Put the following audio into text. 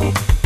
you